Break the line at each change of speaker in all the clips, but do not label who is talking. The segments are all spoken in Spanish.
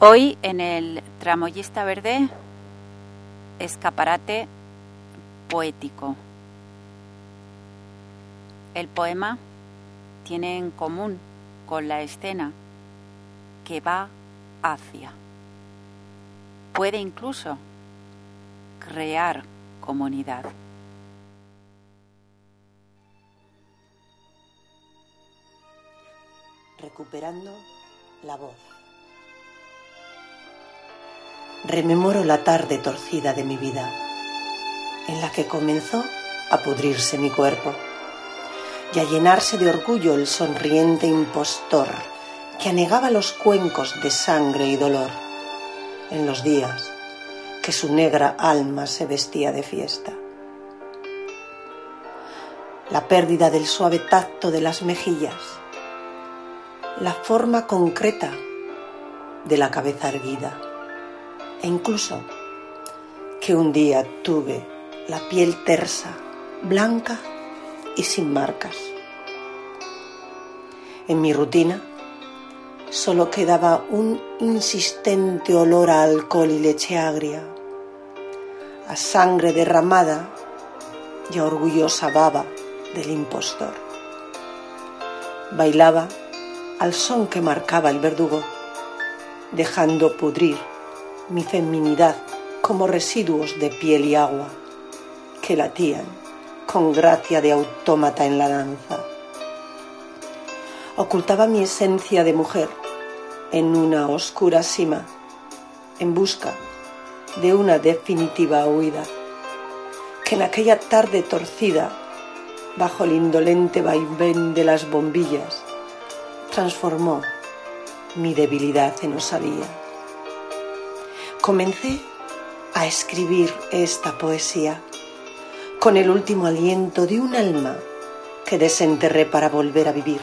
Hoy en el Tramoyista Verde, escaparate poético. El poema tiene en común con la escena que va hacia. Puede incluso crear comunidad.
Recuperando la voz. Rememoro la tarde torcida de mi vida, en la que comenzó a pudrirse mi cuerpo y a llenarse de orgullo el sonriente impostor que anegaba los cuencos de sangre y dolor en los días que su negra alma se vestía de fiesta. La pérdida del suave tacto de las mejillas, la forma concreta de la cabeza erguida e incluso que un día tuve la piel tersa, blanca y sin marcas. En mi rutina solo quedaba un insistente olor a alcohol y leche agria, a sangre derramada y a orgullosa baba del impostor. Bailaba al son que marcaba el verdugo, dejando pudrir mi feminidad como residuos de piel y agua que latían con gracia de autómata en la danza. Ocultaba mi esencia de mujer en una oscura cima en busca de una definitiva huida que en aquella tarde torcida bajo el indolente vaivén de las bombillas transformó mi debilidad en osadía comencé a escribir esta poesía con el último aliento de un alma que desenterré para volver a vivir,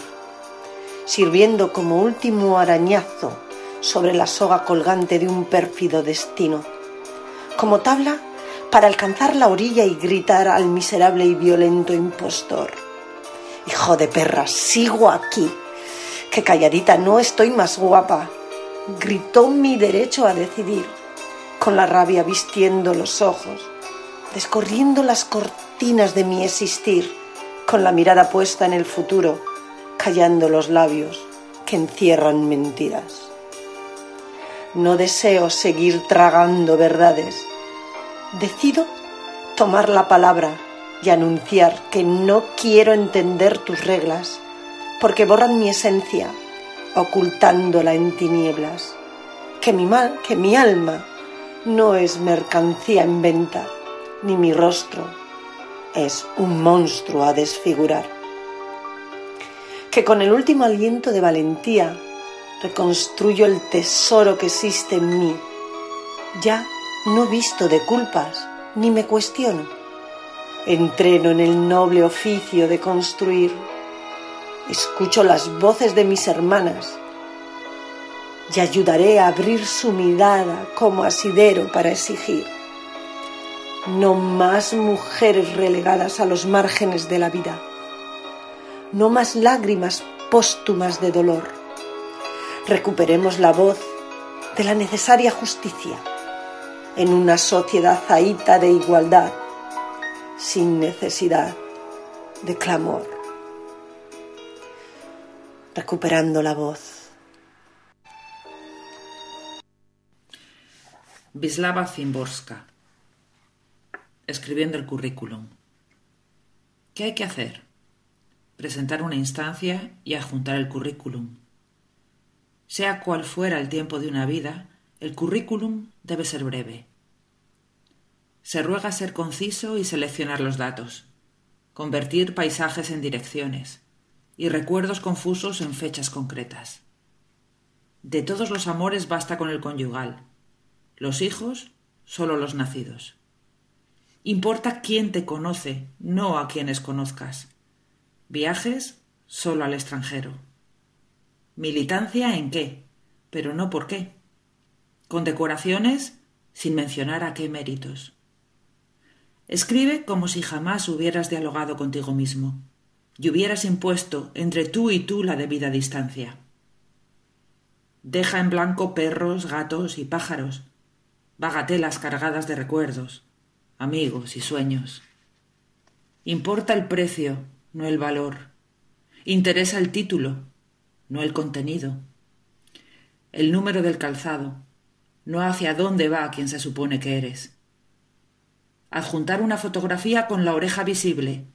sirviendo como último arañazo sobre la soga colgante de un pérfido destino, como tabla para alcanzar la orilla y gritar al miserable y violento impostor. Hijo de perra, sigo aquí, que calladita no estoy más guapa, gritó mi derecho a decidir con la rabia vistiendo los ojos, descorriendo las cortinas de mi existir, con la mirada puesta en el futuro, callando los labios que encierran mentiras. No deseo seguir tragando verdades. Decido tomar la palabra y anunciar que no quiero entender tus reglas, porque borran mi esencia, ocultándola en tinieblas. Que mi mal, que mi alma no es mercancía en venta, ni mi rostro es un monstruo a desfigurar. Que con el último aliento de valentía reconstruyo el tesoro que existe en mí. Ya no visto de culpas, ni me cuestiono. Entreno en el noble oficio de construir. Escucho las voces de mis hermanas y ayudaré a abrir su mirada como asidero para exigir. No más mujeres relegadas a los márgenes de la vida. No más lágrimas póstumas de dolor. Recuperemos la voz de la necesaria justicia en una sociedad zaíta de igualdad, sin necesidad de clamor. Recuperando la voz.
Vislava Zimborska, escribiendo el currículum. ¿Qué hay que hacer? Presentar una instancia y adjuntar el currículum. Sea cual fuera el tiempo de una vida, el currículum debe ser breve. Se ruega ser conciso y seleccionar los datos, convertir paisajes en direcciones y recuerdos confusos en fechas concretas. De todos los amores basta con el conyugal, los hijos, solo los nacidos. Importa quién te conoce, no a quienes conozcas. Viajes, solo al extranjero. Militancia en qué, pero no por qué. Condecoraciones, sin mencionar a qué méritos. Escribe como si jamás hubieras dialogado contigo mismo y hubieras impuesto entre tú y tú la debida distancia. deja en blanco perros, gatos y pájaros, bagatelas cargadas de recuerdos, amigos y sueños. Importa el precio, no el valor. Interesa el título, no el contenido. El número del calzado, no hacia dónde va quien se supone que eres. Adjuntar una fotografía con la oreja visible.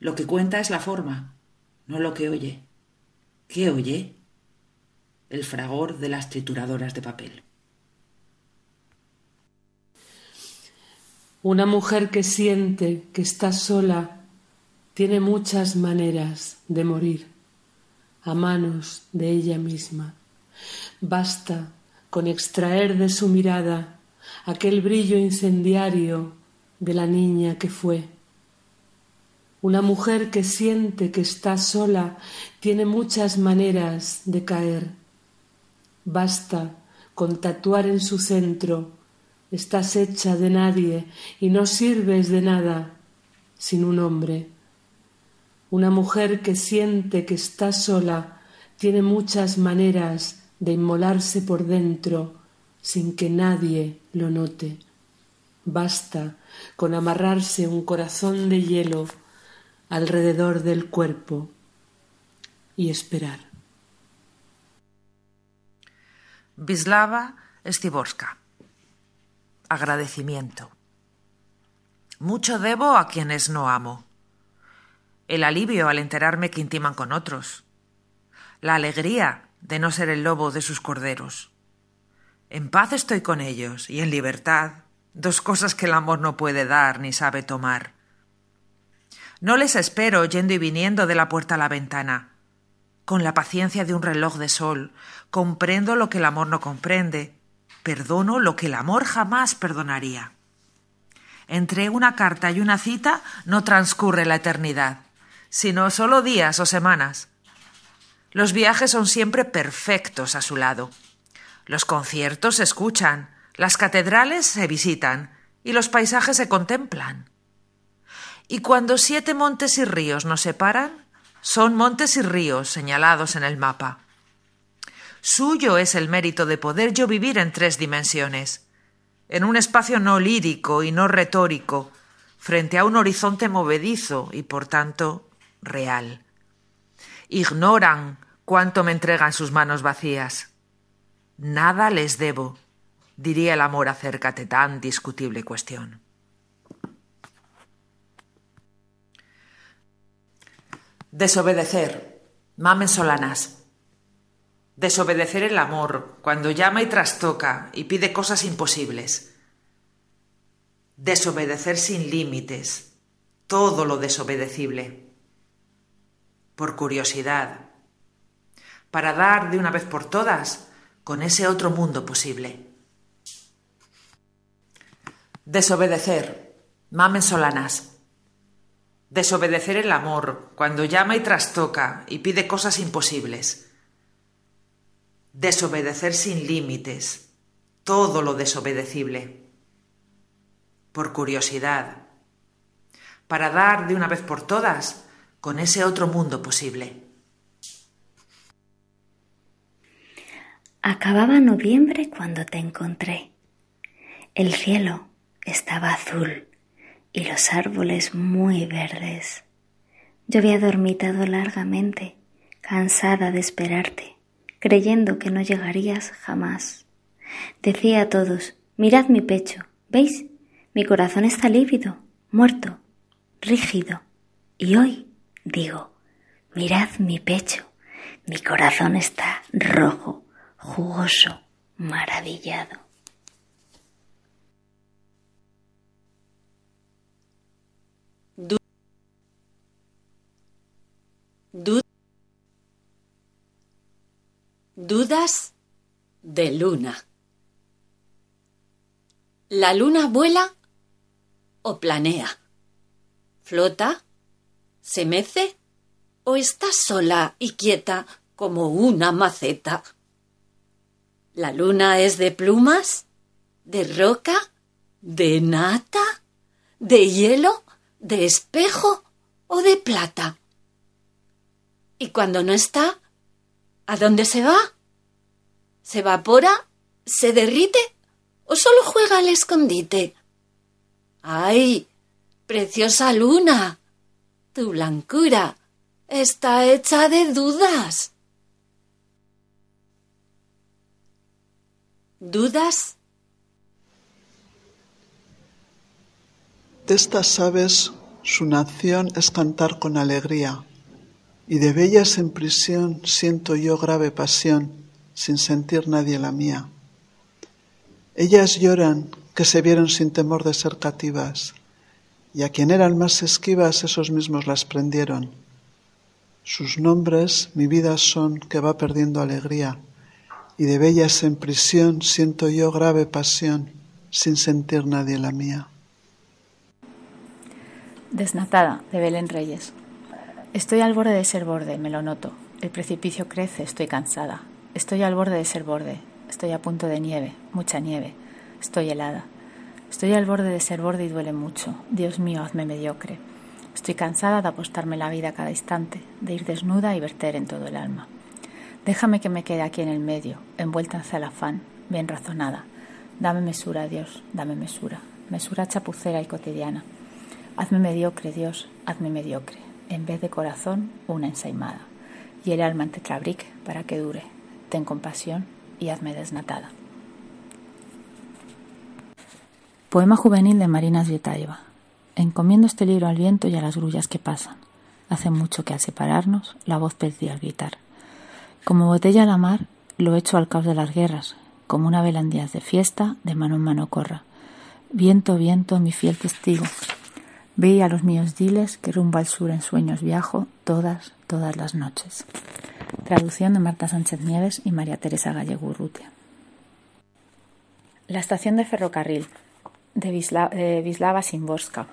Lo que cuenta es la forma, no lo que oye. ¿Qué oye? El fragor de las trituradoras de papel.
Una mujer que siente que está sola tiene muchas maneras de morir a manos de ella misma. Basta con extraer de su mirada aquel brillo incendiario de la niña que fue una mujer que siente que está sola tiene muchas maneras de caer. Basta con tatuar en su centro estás hecha de nadie y no sirves de nada sin un hombre. Una mujer que siente que está sola tiene muchas maneras de inmolarse por dentro sin que nadie lo note. Basta con amarrarse un corazón de hielo alrededor del cuerpo y esperar.
Vislava Stiborska. Agradecimiento. Mucho debo a quienes no amo. El alivio al enterarme que intiman con otros. La alegría de no ser el lobo de sus corderos. En paz estoy con ellos y en libertad, dos cosas que el amor no puede dar ni sabe tomar. No les espero yendo y viniendo de la puerta a la ventana. Con la paciencia de un reloj de sol, comprendo lo que el amor no comprende, perdono lo que el amor jamás perdonaría. Entre una carta y una cita no transcurre la eternidad, sino solo días o semanas. Los viajes son siempre perfectos a su lado. Los conciertos se escuchan, las catedrales se visitan y los paisajes se contemplan. Y cuando siete montes y ríos nos separan, son montes y ríos señalados en el mapa. Suyo es el mérito de poder yo vivir en tres dimensiones, en un espacio no lírico y no retórico, frente a un horizonte movedizo y por tanto real. Ignoran cuánto me entregan sus manos vacías. Nada les debo, diría el amor acerca de tan discutible cuestión.
Desobedecer. Mamen Solanas. Desobedecer el amor cuando llama y trastoca y pide cosas imposibles. Desobedecer sin límites. Todo lo desobedecible. Por curiosidad. Para dar de una vez por todas con ese otro mundo posible. Desobedecer. Mamen Solanas. Desobedecer el amor cuando llama y trastoca y pide cosas imposibles. Desobedecer sin límites. Todo lo desobedecible. Por curiosidad. Para dar de una vez por todas con ese otro mundo posible.
Acababa noviembre cuando te encontré. El cielo estaba azul y los árboles muy verdes. Yo había dormitado largamente, cansada de esperarte, creyendo que no llegarías jamás. Decía a todos, mirad mi pecho, ¿veis? Mi corazón está lívido, muerto, rígido. Y hoy digo, mirad mi pecho, mi corazón está rojo, jugoso, maravillado.
Dudas de luna. ¿La luna vuela o planea? ¿Flota? ¿Se mece? ¿O está sola y quieta como una maceta? ¿La luna es de plumas? ¿De roca? ¿De nata? ¿De hielo? ¿De espejo? ¿O de plata? ¿Y cuando no está? ¿A dónde se va? ¿Se evapora? ¿Se derrite? ¿O solo juega al escondite? ¡Ay! Preciosa luna. Tu blancura está hecha de dudas. ¿Dudas?
De estas aves su nación es cantar con alegría, y de bellas en prisión siento yo grave pasión, sin sentir nadie la mía. Ellas lloran que se vieron sin temor de ser cativas, y a quien eran más esquivas esos mismos las prendieron. Sus nombres mi vida son que va perdiendo alegría, y de bellas en prisión siento yo grave pasión, sin sentir nadie la mía.
Desnatada, de Belén Reyes. Estoy al borde de ser borde, me lo noto. El precipicio crece, estoy cansada. Estoy al borde de ser borde. Estoy a punto de nieve, mucha nieve. Estoy helada. Estoy al borde de ser borde y duele mucho. Dios mío, hazme mediocre. Estoy cansada de apostarme la vida cada instante, de ir desnuda y verter en todo el alma. Déjame que me quede aquí en el medio, envuelta en celafán, bien razonada. Dame mesura, Dios, dame mesura. Mesura chapucera y cotidiana. Hazme mediocre, Dios, hazme mediocre. En vez de corazón, una ensaimada. Y el alma en tetrabric para que dure. Ten compasión y hazme desnatada. Poema juvenil de Marina Zvetaeva. Encomiendo este libro al viento y a las grullas que pasan. Hace mucho que al separarnos la voz perdía al gritar. Como botella la mar, lo echo al caos de las guerras, como una vela en días de fiesta, de mano en mano corra. Viento, viento, mi fiel testigo, Ve a los míos diles que rumbo al sur en sueños viajo todas, todas las noches. Traducción de Marta Sánchez Nieves y María Teresa Gallego Urrutia. La estación de ferrocarril de Vislava Simborska.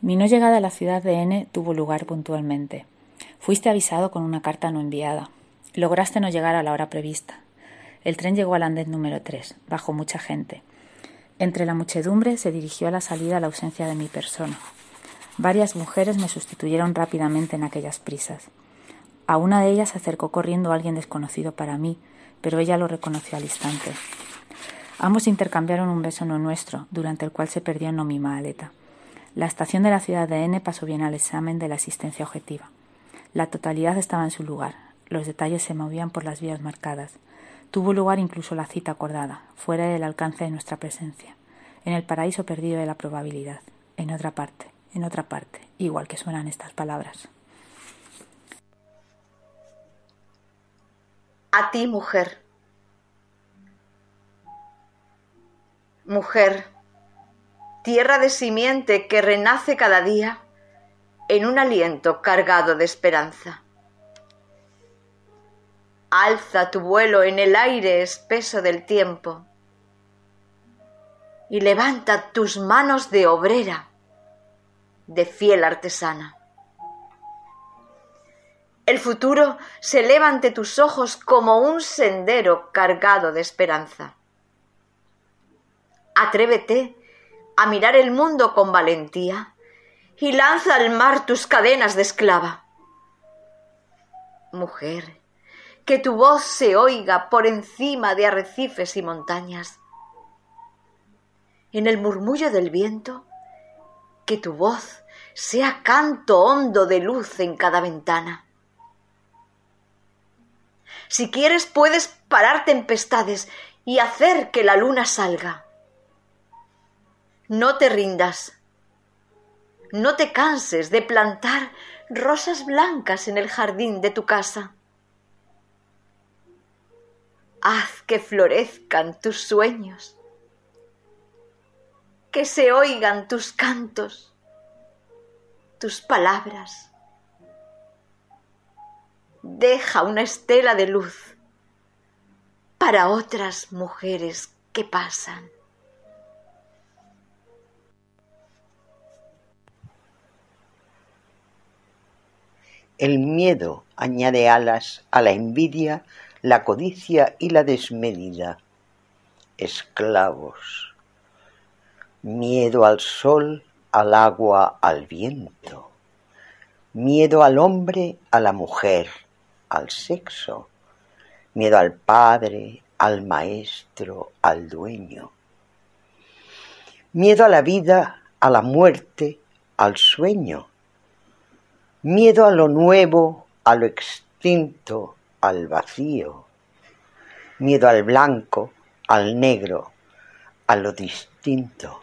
Mi no llegada a la ciudad de N tuvo lugar puntualmente. Fuiste avisado con una carta no enviada. Lograste no llegar a la hora prevista. El tren llegó al andén número 3, bajo mucha gente. Entre la muchedumbre se dirigió a la salida la ausencia de mi persona. Varias mujeres me sustituyeron rápidamente en aquellas prisas. A una de ellas se acercó corriendo alguien desconocido para mí, pero ella lo reconoció al instante. Ambos intercambiaron un beso no nuestro, durante el cual se perdió no mi maleta. La estación de la ciudad de N pasó bien al examen de la asistencia objetiva. La totalidad estaba en su lugar. Los detalles se movían por las vías marcadas. Tuvo lugar incluso la cita acordada, fuera del alcance de nuestra presencia, en el paraíso perdido de la probabilidad, en otra parte, en otra parte, igual que suenan estas palabras.
A ti, mujer. Mujer, tierra de simiente que renace cada día en un aliento cargado de esperanza. Alza tu vuelo en el aire espeso del tiempo y levanta tus manos de obrera, de fiel artesana. El futuro se eleva ante tus ojos como un sendero cargado de esperanza. Atrévete a mirar el mundo con valentía y lanza al mar tus cadenas de esclava. Mujer, que tu voz se oiga por encima de arrecifes y montañas. En el murmullo del viento, que tu voz sea canto hondo de luz en cada ventana. Si quieres puedes parar tempestades y hacer que la luna salga. No te rindas. No te canses de plantar rosas blancas en el jardín de tu casa. Haz que florezcan tus sueños, que se oigan tus cantos, tus palabras. Deja una estela de luz para otras mujeres que pasan.
El miedo añade alas a la envidia la codicia y la desmedida. Esclavos. Miedo al sol, al agua, al viento. Miedo al hombre, a la mujer, al sexo. Miedo al padre, al maestro, al dueño. Miedo a la vida, a la muerte, al sueño. Miedo a lo nuevo, a lo extinto, al vacío. Miedo al blanco, al negro, a lo distinto.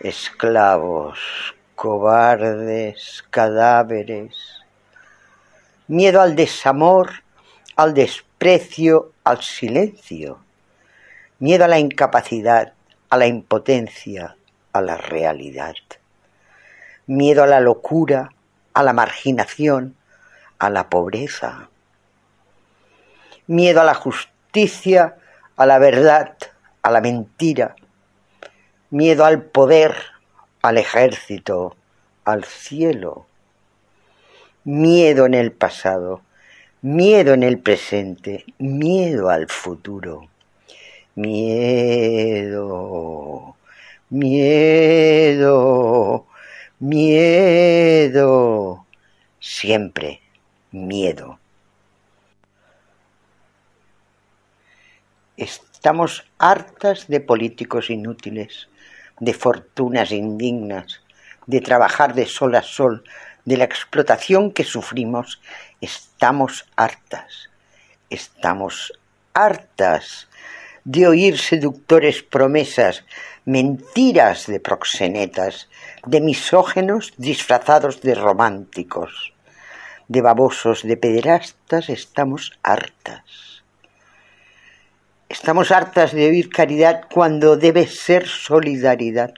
Esclavos, cobardes, cadáveres. Miedo al desamor, al desprecio, al silencio. Miedo a la incapacidad, a la impotencia, a la realidad. Miedo a la locura, a la marginación, a la pobreza. Miedo a la justicia, a la verdad, a la mentira. Miedo al poder, al ejército, al cielo. Miedo en el pasado, miedo en el presente, miedo al futuro. Miedo, miedo, miedo, siempre miedo. Estamos hartas de políticos inútiles, de fortunas indignas, de trabajar de sol a sol, de la explotación que sufrimos. Estamos hartas, estamos hartas de oír seductores promesas, mentiras de proxenetas, de misógenos disfrazados de románticos, de babosos, de pederastas, estamos hartas. Estamos hartas de oír caridad cuando debe ser solidaridad,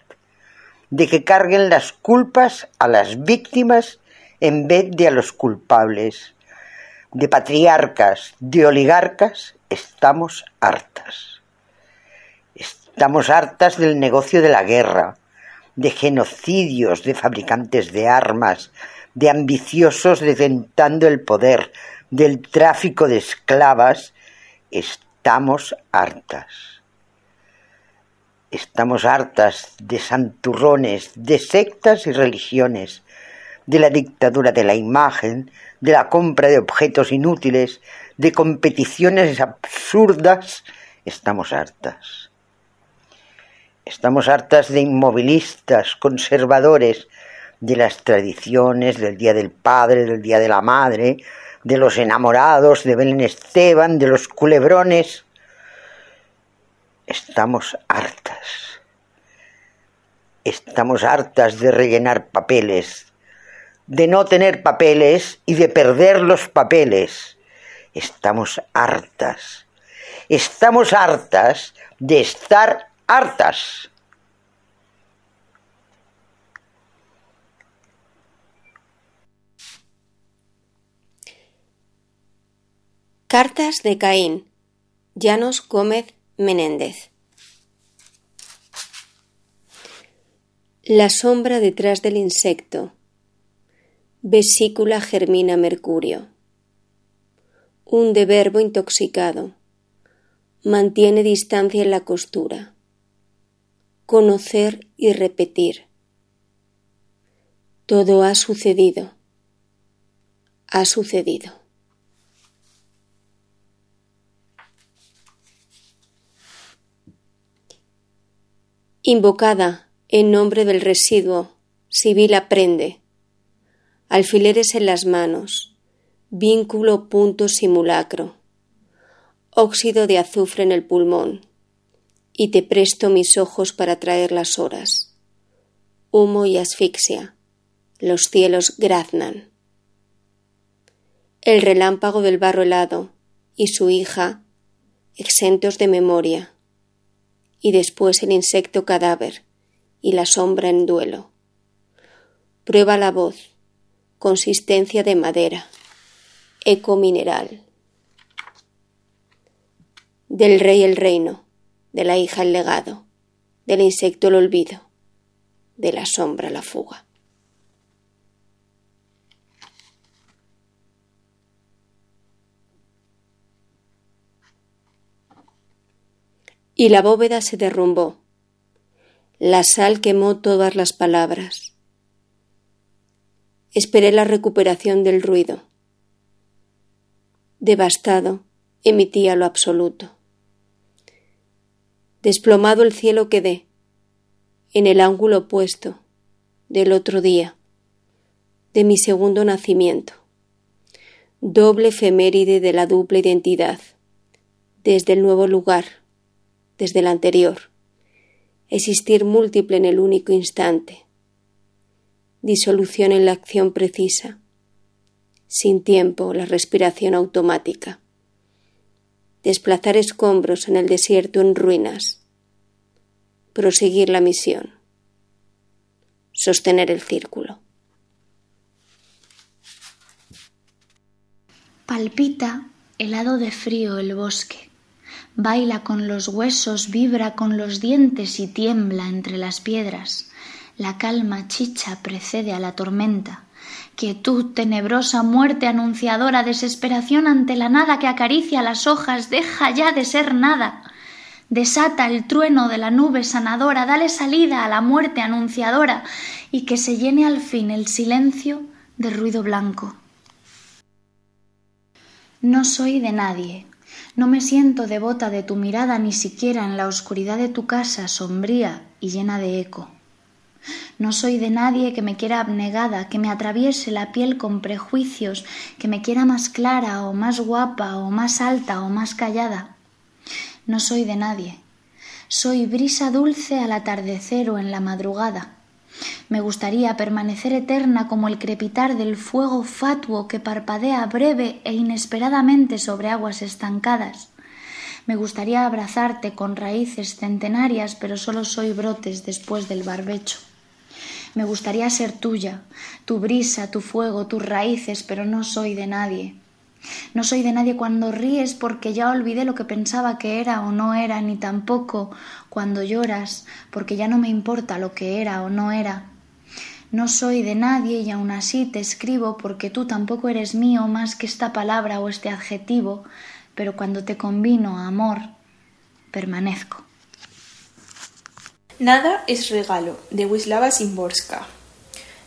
de que carguen las culpas a las víctimas en vez de a los culpables, de patriarcas, de oligarcas, estamos hartas. Estamos hartas del negocio de la guerra, de genocidios, de fabricantes de armas, de ambiciosos detentando el poder, del tráfico de esclavas. Hartas. Estamos hartas de santurrones, de sectas y religiones, de la dictadura de la imagen, de la compra de objetos inútiles, de competiciones absurdas. Estamos hartas. Estamos hartas de inmovilistas, conservadores, de las tradiciones del Día del Padre, del Día de la Madre, de los enamorados, de Belén Esteban, de los culebrones. Estamos hartas. Estamos hartas de rellenar papeles, de no tener papeles y de perder los papeles. Estamos hartas. Estamos hartas de estar hartas.
Cartas de Caín. Llanos Gómez Menéndez. La sombra detrás del insecto. Vesícula germina mercurio. Un de verbo intoxicado. Mantiene distancia en la costura conocer y repetir. Todo ha sucedido. Ha sucedido. Invocada en nombre del residuo, civil aprende. Alfileres en las manos, vínculo punto simulacro, óxido de azufre en el pulmón, y te presto mis ojos para traer las horas. Humo y asfixia, los cielos graznan. El relámpago del barro helado y su hija, exentos de memoria, y después el insecto cadáver y la sombra en duelo. Prueba la voz, consistencia de madera, eco mineral. Del rey el reino, de la hija el legado, del insecto el olvido, de la sombra la fuga. Y la bóveda se derrumbó. La sal quemó todas las palabras. Esperé la recuperación del ruido. Devastado, emitía lo absoluto. Desplomado el cielo quedé, en el ángulo opuesto del otro día, de mi segundo nacimiento, doble efeméride de la dupla identidad, desde el nuevo lugar, desde el anterior, existir múltiple en el único instante, disolución en la acción precisa, sin tiempo la respiración automática, desplazar escombros en el desierto en ruinas, proseguir la misión. Sostener el círculo.
Palpita helado de frío el bosque, baila con los huesos, vibra con los dientes y tiembla entre las piedras. La calma chicha precede a la tormenta. Quietud tenebrosa, muerte anunciadora, desesperación ante la nada que acaricia las hojas, deja ya de ser nada. Desata el trueno de la nube sanadora, dale salida a la muerte anunciadora y que se llene al fin el silencio de ruido blanco. No soy de nadie, no me siento devota de tu mirada ni siquiera en la oscuridad de tu casa sombría y llena de eco. No soy de nadie que me quiera abnegada, que me atraviese la piel con prejuicios, que me quiera más clara o más guapa o más alta o más callada. No soy de nadie. Soy brisa dulce al atardecer o en la madrugada. Me gustaría permanecer eterna como el crepitar del fuego fatuo que parpadea breve e inesperadamente sobre aguas estancadas. Me gustaría abrazarte con raíces centenarias, pero solo soy brotes después del barbecho. Me gustaría ser tuya, tu brisa, tu fuego, tus raíces, pero no soy de nadie. No soy de nadie cuando ríes porque ya olvidé lo que pensaba que era o no era, ni tampoco cuando lloras porque ya no me importa lo que era o no era. No soy de nadie y aún así te escribo porque tú tampoco eres mío más que esta palabra o este adjetivo, pero cuando te combino amor, permanezco.
Nada es regalo, de Wisława Szymborska.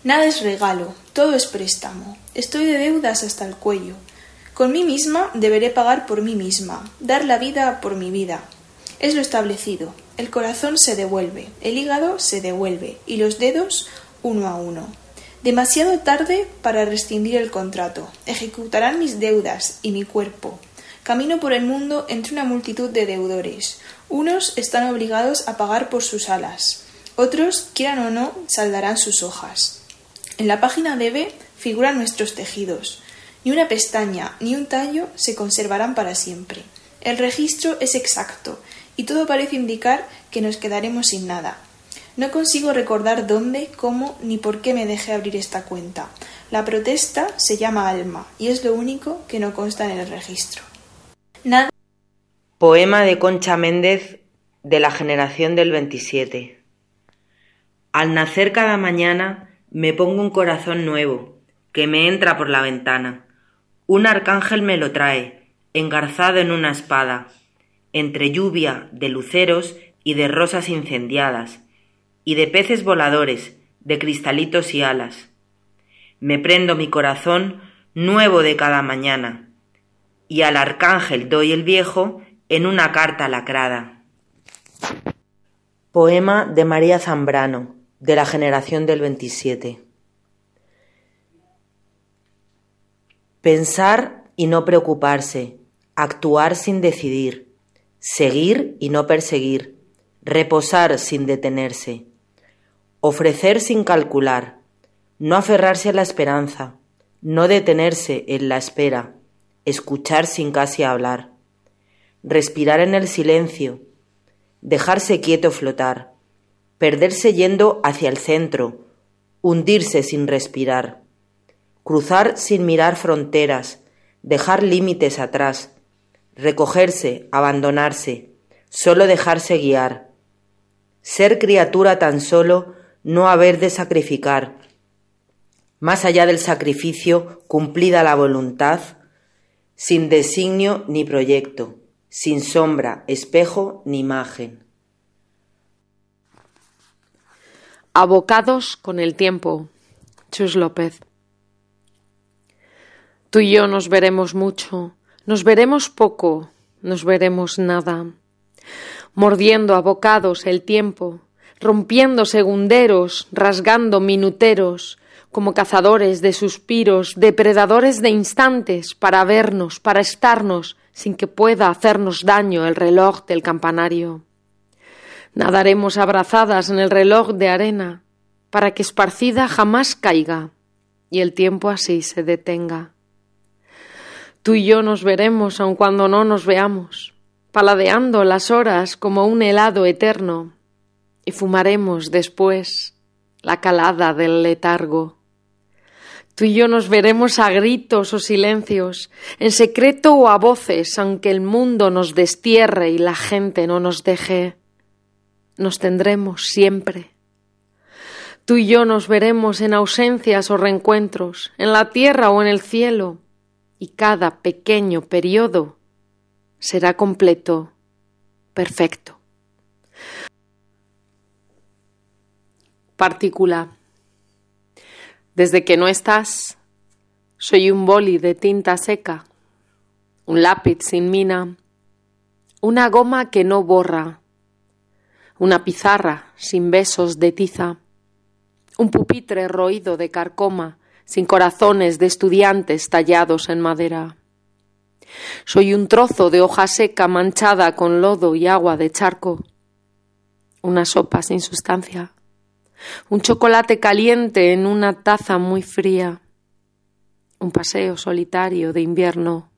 Nada es regalo, todo es préstamo. Estoy de deudas hasta el cuello. Con mí misma deberé pagar por mí misma, dar la vida por mi vida. Es lo establecido. El corazón se devuelve, el hígado se devuelve, y los dedos uno a uno. Demasiado tarde para rescindir el contrato. Ejecutarán mis deudas y mi cuerpo. Camino por el mundo entre una multitud de deudores. Unos están obligados a pagar por sus alas. Otros, quieran o no, saldarán sus hojas. En la página debe figuran nuestros tejidos. Ni una pestaña ni un tallo se conservarán para siempre. El registro es exacto y todo parece indicar que nos quedaremos sin nada. No consigo recordar dónde, cómo ni por qué me dejé abrir esta cuenta. La protesta se llama alma y es lo único que no consta en el registro. Nada.
Poema de Concha Méndez de la generación del 27. Al nacer cada mañana me pongo un corazón nuevo que me entra por la ventana un arcángel me lo trae, engarzado en una espada, entre lluvia de luceros y de rosas incendiadas, y de peces voladores, de cristalitos y alas. Me prendo mi corazón nuevo de cada mañana, y al arcángel doy el viejo en una carta lacrada. Poema de María Zambrano, de la generación del 27. Pensar y no preocuparse, actuar sin decidir, seguir y no perseguir, reposar sin detenerse, ofrecer sin calcular, no aferrarse a la esperanza, no detenerse en la espera, escuchar sin casi hablar, respirar en el silencio, dejarse quieto flotar, perderse yendo hacia el centro, hundirse sin respirar cruzar sin mirar fronteras, dejar límites atrás, recogerse, abandonarse, solo dejarse guiar, ser criatura tan solo, no haber de sacrificar, más allá del sacrificio, cumplida la voluntad, sin designio ni proyecto, sin sombra, espejo ni imagen.
Abocados con el tiempo. Chus López. Tú y yo nos veremos mucho, Nos veremos poco, nos veremos nada, mordiendo a bocados el tiempo, rompiendo segunderos, rasgando minuteros, como cazadores de suspiros, depredadores de instantes, para vernos, para estarnos, sin que pueda hacernos daño el reloj del campanario. Nadaremos abrazadas en el reloj de arena, para que esparcida jamás caiga y el tiempo así se detenga. Tú y yo nos veremos aun cuando no nos veamos, paladeando las horas como un helado eterno, y fumaremos después la calada del letargo. Tú y yo nos veremos a gritos o silencios, en secreto o a voces, aunque el mundo nos destierre y la gente no nos deje. Nos tendremos siempre. Tú y yo nos veremos en ausencias o reencuentros, en la tierra o en el cielo, y cada pequeño periodo será completo, perfecto. Partícula. Desde que no estás, soy un boli de tinta seca, un lápiz sin mina, una goma que no borra, una pizarra sin besos de tiza, un pupitre roído de carcoma, sin corazones de estudiantes tallados en madera. Soy un trozo de hoja seca manchada con lodo y agua de charco, una sopa sin sustancia, un chocolate caliente en una taza muy fría, un paseo solitario de invierno,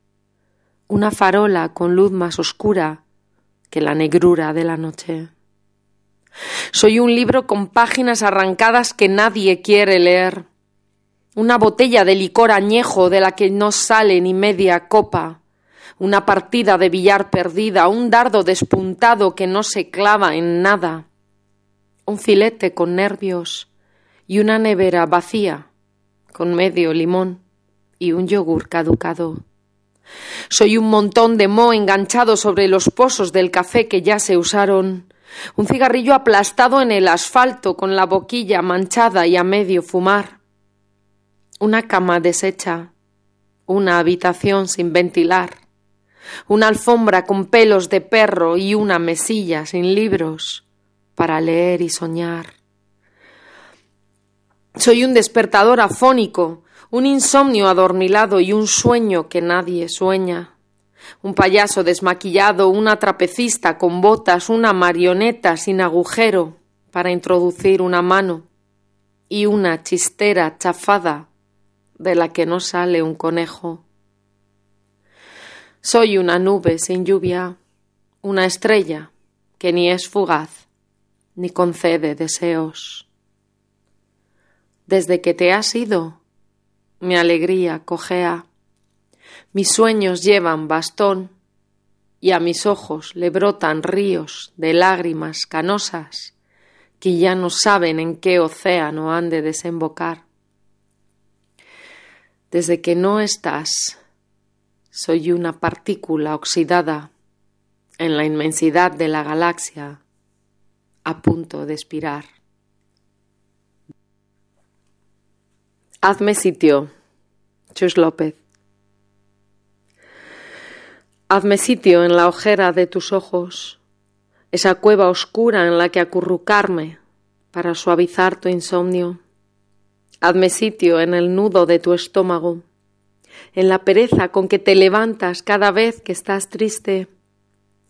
una farola con luz más oscura que la negrura de la noche. Soy un libro con páginas arrancadas que nadie quiere leer, una botella de licor añejo de la que no sale ni media copa, una partida de billar perdida, un dardo despuntado que no se clava en nada, un filete con nervios y una nevera vacía con medio limón y un yogur caducado. Soy un montón de moho enganchado sobre los pozos del café que ya se usaron, un cigarrillo aplastado en el asfalto con la boquilla manchada y a medio fumar, una cama deshecha, una habitación sin ventilar, una alfombra con pelos de perro y una mesilla sin libros para leer y soñar. Soy un despertador afónico, un insomnio adormilado y un sueño que nadie sueña. Un payaso desmaquillado, una trapecista con botas, una marioneta sin agujero para introducir una mano y una chistera chafada de la que no sale un conejo. Soy una nube sin lluvia, una estrella que ni es fugaz ni concede deseos. Desde que te has ido, mi alegría cojea, mis sueños llevan bastón y a mis ojos le brotan ríos de lágrimas canosas que ya no saben en qué océano han de desembocar. Desde que no estás, soy una partícula oxidada en la inmensidad de la galaxia a punto de expirar. Hazme sitio, Chus López. Hazme sitio en la ojera de tus ojos, esa cueva oscura en la que acurrucarme para suavizar tu insomnio. Hazme sitio en el nudo de tu estómago, en la pereza con que te levantas cada vez que estás triste,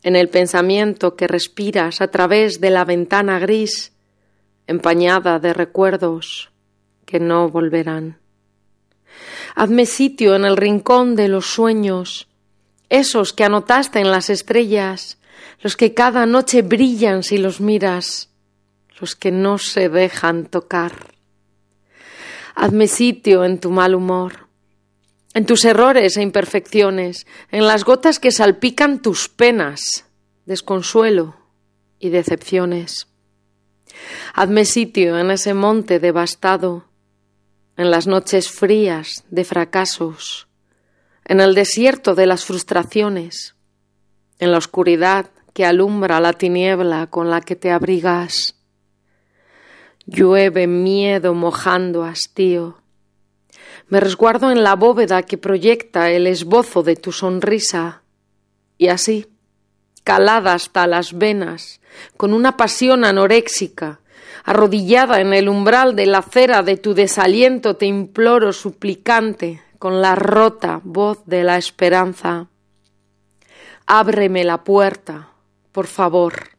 en el pensamiento que respiras a través de la ventana gris, empañada de recuerdos que no volverán. Hazme sitio en el rincón de los sueños, esos que anotaste en las estrellas, los que cada noche brillan si los miras, los que no se dejan tocar. Hazme sitio en tu mal humor, en tus errores e imperfecciones, en las gotas que salpican tus penas, desconsuelo y decepciones. Hazme sitio en ese monte devastado, en las noches frías de fracasos, en el desierto de las frustraciones, en la oscuridad que alumbra la tiniebla con la que te abrigas. Llueve miedo mojando hastío. Me resguardo en la bóveda que proyecta el esbozo de tu sonrisa. Y así, calada hasta las venas, con una pasión anoréxica, arrodillada en el umbral de la cera de tu desaliento, te imploro suplicante con la rota voz de la esperanza. Ábreme la puerta, por favor,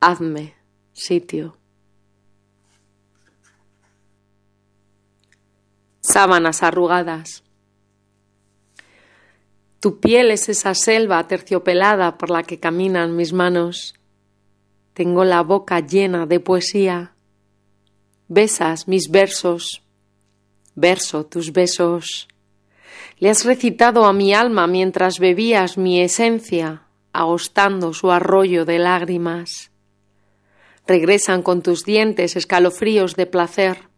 hazme sitio. Sábanas arrugadas. Tu piel es esa selva terciopelada por la que caminan mis manos. Tengo la boca llena de poesía. Besas mis versos. Verso tus besos. Le has recitado a mi alma mientras bebías mi esencia, agostando su arroyo de lágrimas. Regresan con tus dientes escalofríos de placer.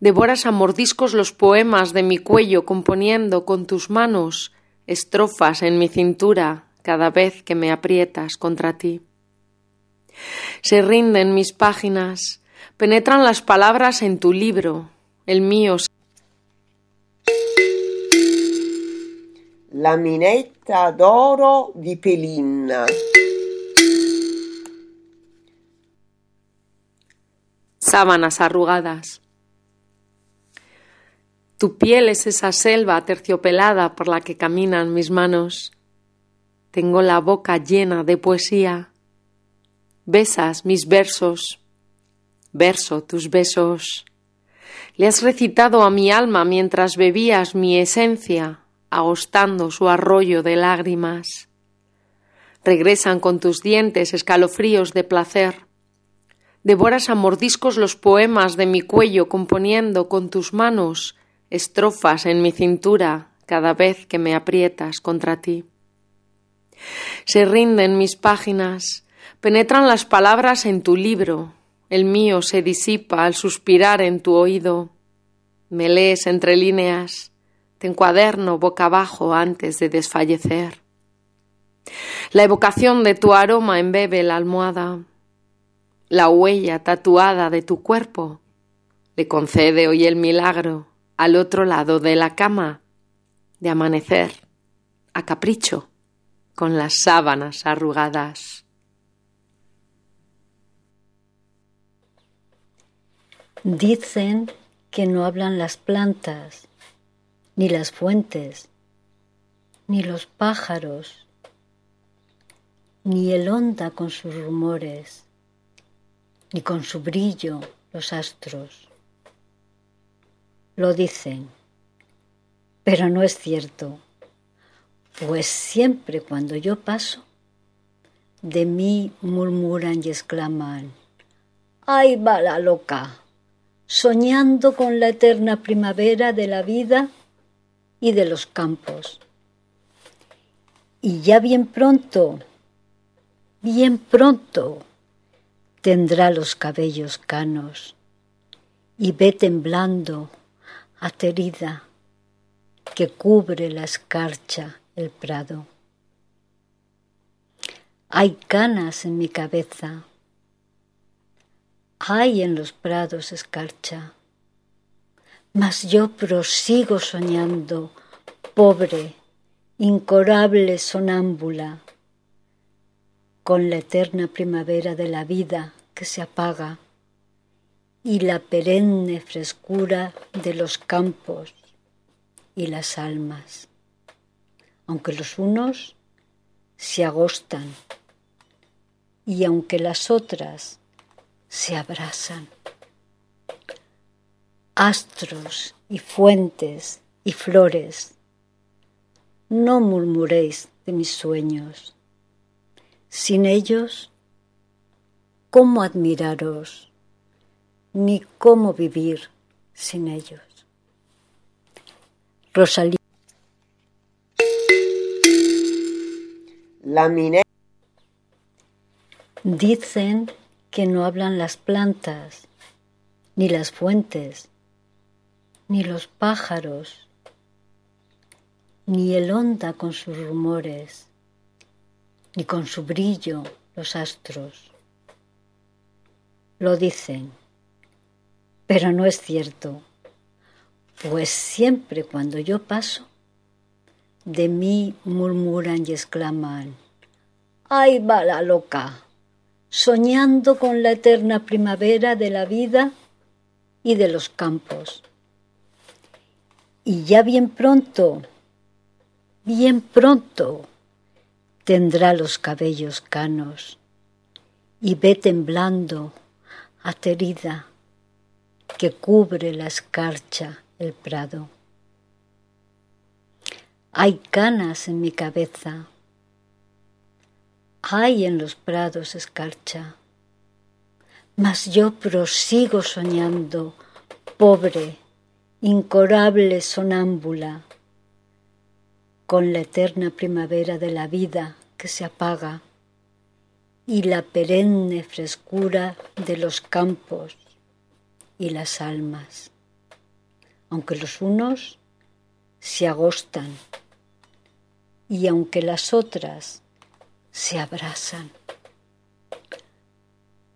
Devoras a mordiscos los poemas de mi cuello, componiendo con tus manos estrofas en mi cintura cada vez que me aprietas contra ti. Se rinden mis páginas, penetran las palabras en tu libro, el mío.
La minetta d'oro di Pelinna.
Sábanas arrugadas. Tu piel es esa selva terciopelada por la que caminan mis manos. Tengo la boca llena de poesía. Besas mis versos. Verso tus besos. Le has recitado a mi alma mientras bebías mi esencia, agostando su arroyo de lágrimas. Regresan con tus dientes escalofríos de placer. Devoras a mordiscos los poemas de mi cuello, componiendo con tus manos estrofas en mi cintura cada vez que me aprietas contra ti. Se rinden mis páginas, penetran las palabras en tu libro, el mío se disipa al suspirar en tu oído. Me lees entre líneas, te encuaderno boca abajo antes de desfallecer. La evocación de tu aroma embebe la almohada. La huella tatuada de tu cuerpo le concede hoy el milagro al otro lado de la cama, de amanecer, a capricho, con las sábanas arrugadas.
Dicen que no hablan las plantas, ni las fuentes, ni los pájaros, ni el onda con sus rumores, ni con su brillo los astros lo dicen, pero no es cierto, pues siempre cuando yo paso, de mí murmuran y exclaman, ¡ay va la loca! soñando con la eterna primavera de la vida y de los campos. Y ya bien pronto, bien pronto, tendrá los cabellos canos y ve temblando aterida que cubre la escarcha el prado. Hay canas en mi cabeza, hay en los prados escarcha, mas yo prosigo soñando, pobre, incorable sonámbula, con la eterna primavera de la vida que se apaga y la perenne frescura de los campos y las almas, aunque los unos se agostan y aunque las otras se abrasan. Astros y fuentes y flores, no murmuréis de mis sueños. Sin ellos, ¿cómo admiraros? Ni cómo vivir sin ellos. Rosalía.
La
Dicen que no hablan las plantas, ni las fuentes, ni los pájaros, ni el onda con sus rumores, ni con su brillo los astros. Lo dicen pero no es cierto, Pues siempre cuando yo paso, de mí murmuran y exclaman, ¡ay va la loca! soñando con la eterna primavera de la vida y de los campos. Y ya bien pronto, bien pronto, tendrá los cabellos canos y ve temblando, aterida, que cubre la escarcha el prado. Hay canas en mi cabeza, hay en los prados escarcha, mas yo prosigo soñando, pobre, incorable sonámbula, con la eterna primavera de la vida que se apaga y la perenne frescura de los campos y las almas, aunque los unos se agostan y aunque las otras se abrasan.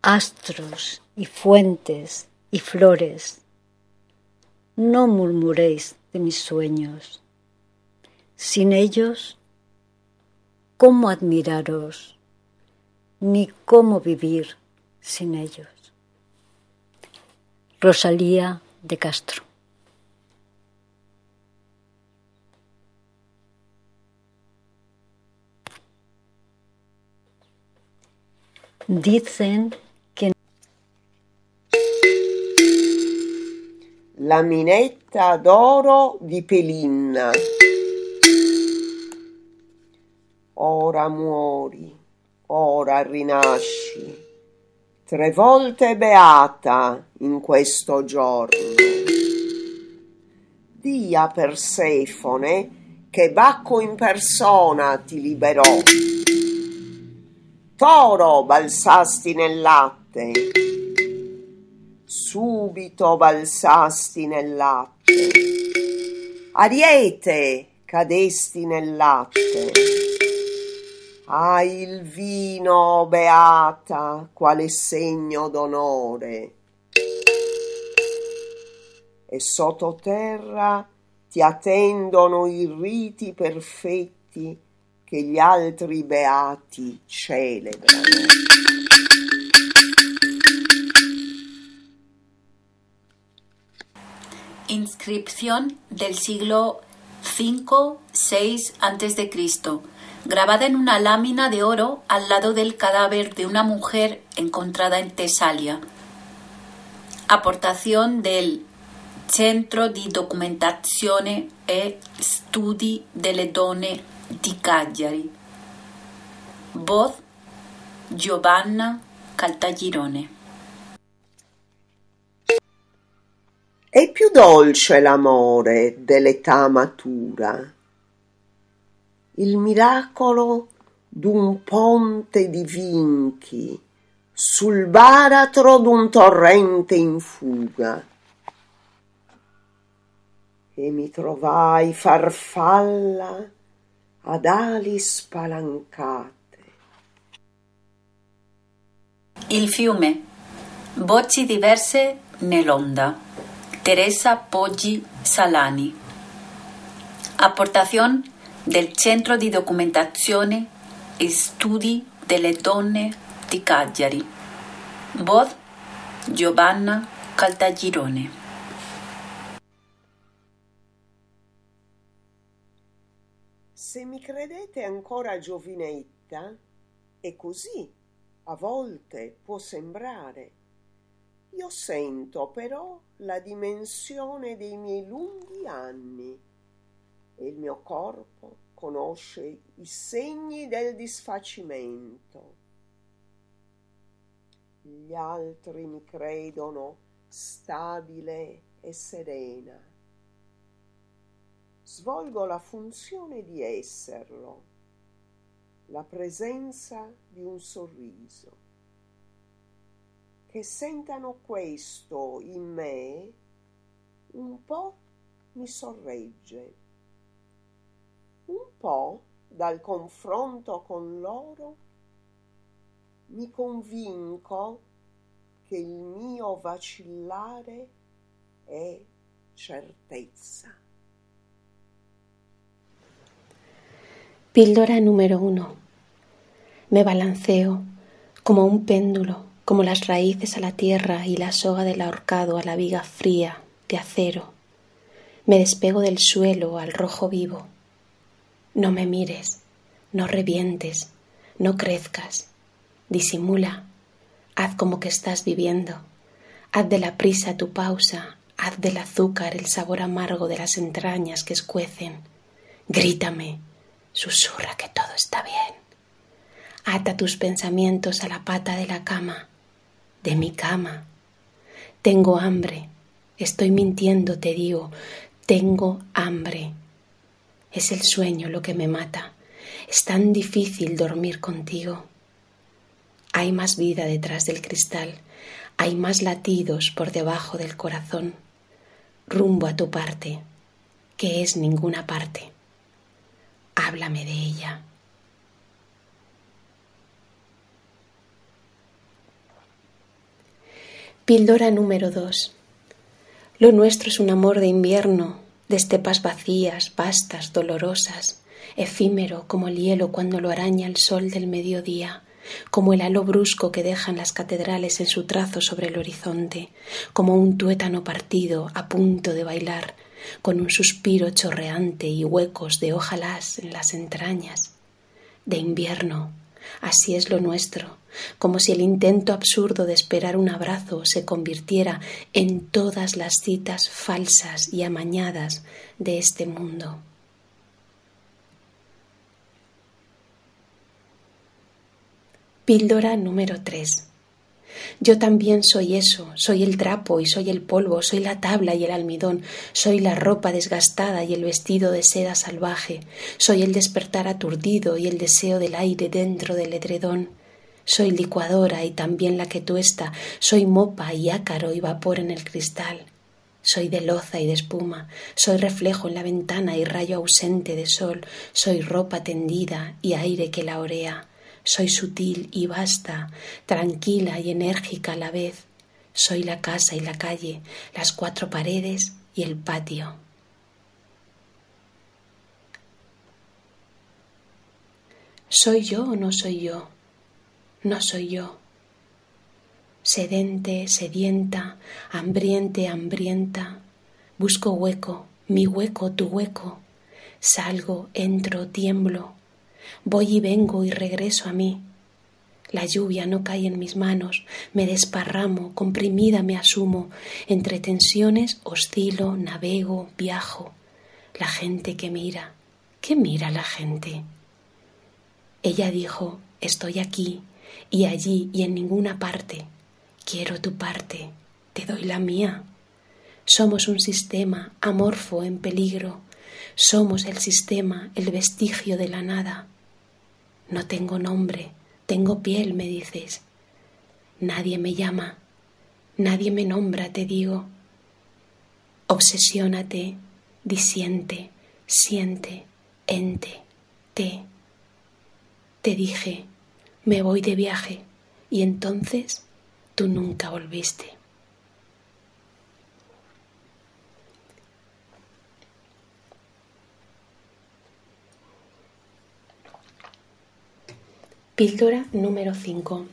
Astros y fuentes y flores, no murmuréis de mis sueños. Sin ellos, ¿cómo admiraros? Ni cómo vivir sin ellos. Rosalía de Castro. Dicen che
La minetta d'oro di Pelinna. Ora muori, ora rinasci, tre volte beata in questo giorno. Dia Persefone che Bacco in persona ti liberò Toro balsasti nel latte, subito balsasti nel latte. Ariete cadesti nel latte. Hai il vino, beata, quale segno d'onore. E sottoterra ti attendono i riti perfetti che gli altri beati celebrano.
Inscripción del siglo V-VI a.C., grabada en una lámina de oro al lado del cadáver de una mujer encontrada en Tesalia. Aportación del Centro di Documentazione e Studi delle Donne di Cagliari. Voz Giovanna Caltagirone.
È più dolce l'amore dell'età matura, il miracolo d'un ponte di vinchi sul baratro d'un torrente in fuga. E mi trovai farfalla ad ali spalancate.
Il fiume. Voci diverse nell'onda. Teresa Poggi Salani. Apportazione del Centro di Documentazione e Studi delle Donne di Cagliari. Voz Giovanna Caltagirone.
Se mi credete ancora giovinetta, è così, a volte può sembrare. Io sento però la dimensione dei miei lunghi anni e il mio corpo conosce i segni del disfacimento. Gli altri mi credono stabile e serena svolgo la funzione di esserlo, la presenza di un sorriso. Che sentano questo in me un po' mi sorregge, un po' dal confronto con loro mi convinco che il mio vacillare è certezza.
Píldora número uno. Me balanceo como un péndulo, como las raíces a la tierra y la soga del ahorcado a la viga fría de acero. Me despego del suelo al rojo vivo. No me mires, no revientes, no crezcas. Disimula, haz como que estás viviendo. Haz de la prisa tu pausa, haz del azúcar el sabor amargo de las entrañas que escuecen. Grítame, susurra que todo está bien. Ata tus pensamientos a la pata de la cama, de mi cama. Tengo hambre, estoy mintiendo, te digo, tengo hambre. Es el sueño lo que me mata. Es tan difícil dormir contigo. Hay más vida detrás del cristal, hay más latidos por debajo del corazón, rumbo a tu parte, que es ninguna parte. Háblame de ella. Píldora número 2. Lo nuestro es un amor de invierno, de estepas vacías, vastas, dolorosas, efímero como el hielo cuando lo araña el sol del mediodía, como el halo brusco que dejan las catedrales en su trazo sobre el horizonte, como un tuétano partido a punto de bailar, con un suspiro chorreante y huecos de ojalás en las entrañas. De invierno, así es lo nuestro, como si el intento absurdo de esperar un abrazo se convirtiera en todas las citas falsas y amañadas de este mundo. Píldora número 3. Yo también soy eso, soy el trapo y soy el polvo, soy la tabla y el almidón, soy la ropa desgastada y el vestido de seda salvaje, soy el despertar aturdido y el deseo del aire dentro del edredón, soy licuadora y también la que tuesta, soy mopa y ácaro y vapor en el cristal. Soy de loza y de espuma, soy reflejo en la ventana y rayo ausente de sol, soy ropa tendida y aire que la orea, soy sutil y vasta, tranquila y enérgica a la vez, soy la casa y la calle, las cuatro paredes y el patio. ¿Soy yo o no soy yo? No soy yo. Sedente, sedienta, hambriente, hambrienta, busco hueco, mi hueco, tu hueco. Salgo, entro, tiemblo, voy y vengo y regreso a mí. La lluvia no cae en mis manos, me desparramo, comprimida me asumo, entre tensiones oscilo, navego, viajo. La gente que mira, ¿qué mira la gente? Ella dijo, estoy aquí, y allí y en ninguna parte. Quiero tu parte, te doy la mía. Somos un sistema amorfo en peligro. Somos el sistema, el vestigio de la nada. No tengo nombre, tengo piel, me dices. Nadie me llama, nadie me nombra, te digo. Obsesiónate, disiente, siente, ente, te. Te dije, me voy de viaje y entonces tú nunca volviste. Píldora número 5.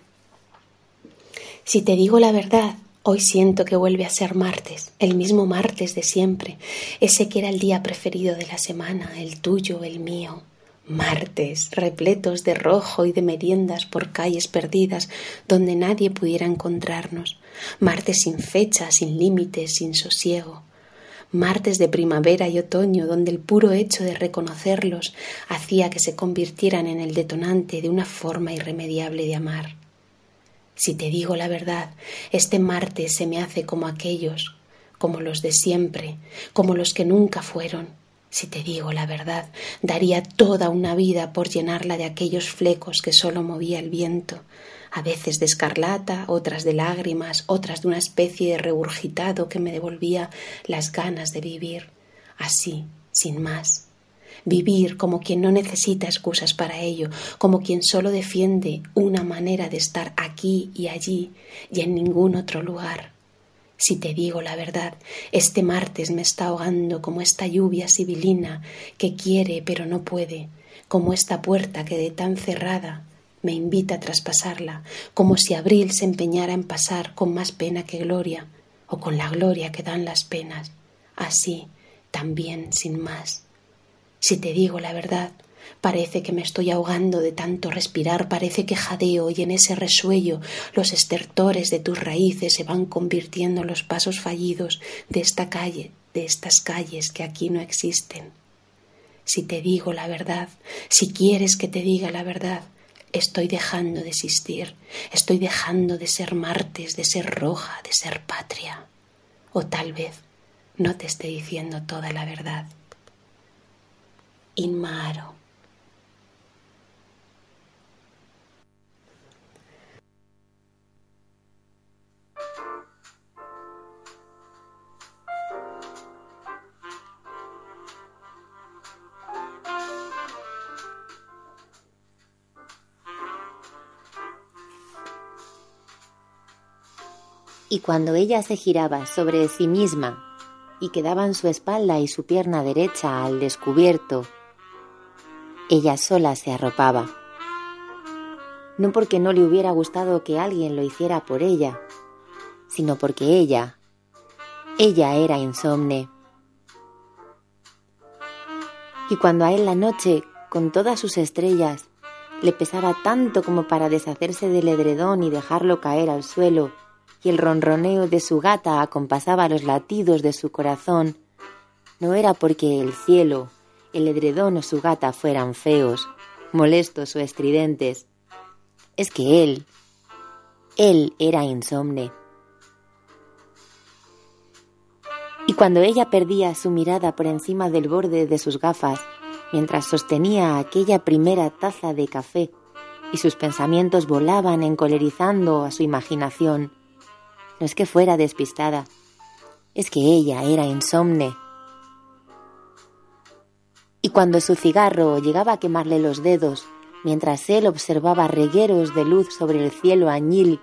Si te digo la verdad, hoy siento que vuelve a ser martes, el mismo martes de siempre, ese que era el día preferido de la semana, el tuyo, el mío, martes repletos de rojo y de meriendas por calles perdidas donde nadie pudiera encontrarnos, martes sin fecha, sin límites, sin sosiego, martes de primavera y otoño donde el puro hecho de reconocerlos hacía que se convirtieran en el detonante de una forma irremediable de amar. Si te digo la verdad, este martes se me hace como aquellos, como los de siempre, como los que nunca fueron, si te digo la verdad, daría toda una vida por llenarla de aquellos flecos que sólo movía el viento, a veces de escarlata, otras de lágrimas, otras de una especie de regurgitado que me devolvía las ganas de vivir, así, sin más. Vivir como quien no necesita excusas para ello, como quien sólo defiende una manera de estar aquí y allí y en ningún otro lugar. Si te digo la verdad, este martes me está ahogando como esta lluvia sibilina que quiere pero no puede, como esta puerta que de tan cerrada me invita a traspasarla, como si abril se empeñara en pasar con más pena que gloria, o con la gloria que dan las penas, así, también, sin más. Si te digo la verdad, Parece que me estoy ahogando de tanto respirar, parece que jadeo y en ese resuello los estertores de tus raíces se van convirtiendo en los pasos fallidos de esta calle, de estas calles que aquí no existen. Si te digo la verdad, si quieres que te diga la verdad, estoy dejando de existir, estoy dejando de ser martes, de ser roja, de ser patria. O tal vez no te esté diciendo toda la verdad. Inmaro.
Y cuando ella se giraba sobre sí misma y quedaban su espalda y su pierna derecha al descubierto, ella sola se arropaba. No porque no le hubiera gustado que alguien lo hiciera por ella, sino porque ella, ella era insomne. Y cuando a él la noche, con todas sus estrellas, le pesaba tanto como para deshacerse del edredón y dejarlo caer al suelo, y el ronroneo de su gata acompasaba los latidos de su corazón, no era porque el cielo, el edredón o su gata fueran feos, molestos o estridentes. Es que él, él era insomne. Y cuando ella perdía su mirada por encima del borde de sus gafas, mientras sostenía aquella primera taza de café, y sus pensamientos volaban encolerizando a su imaginación, no es que fuera despistada, es que ella era insomne. Y cuando su cigarro llegaba a quemarle los dedos, mientras él observaba regueros de luz sobre el cielo añil,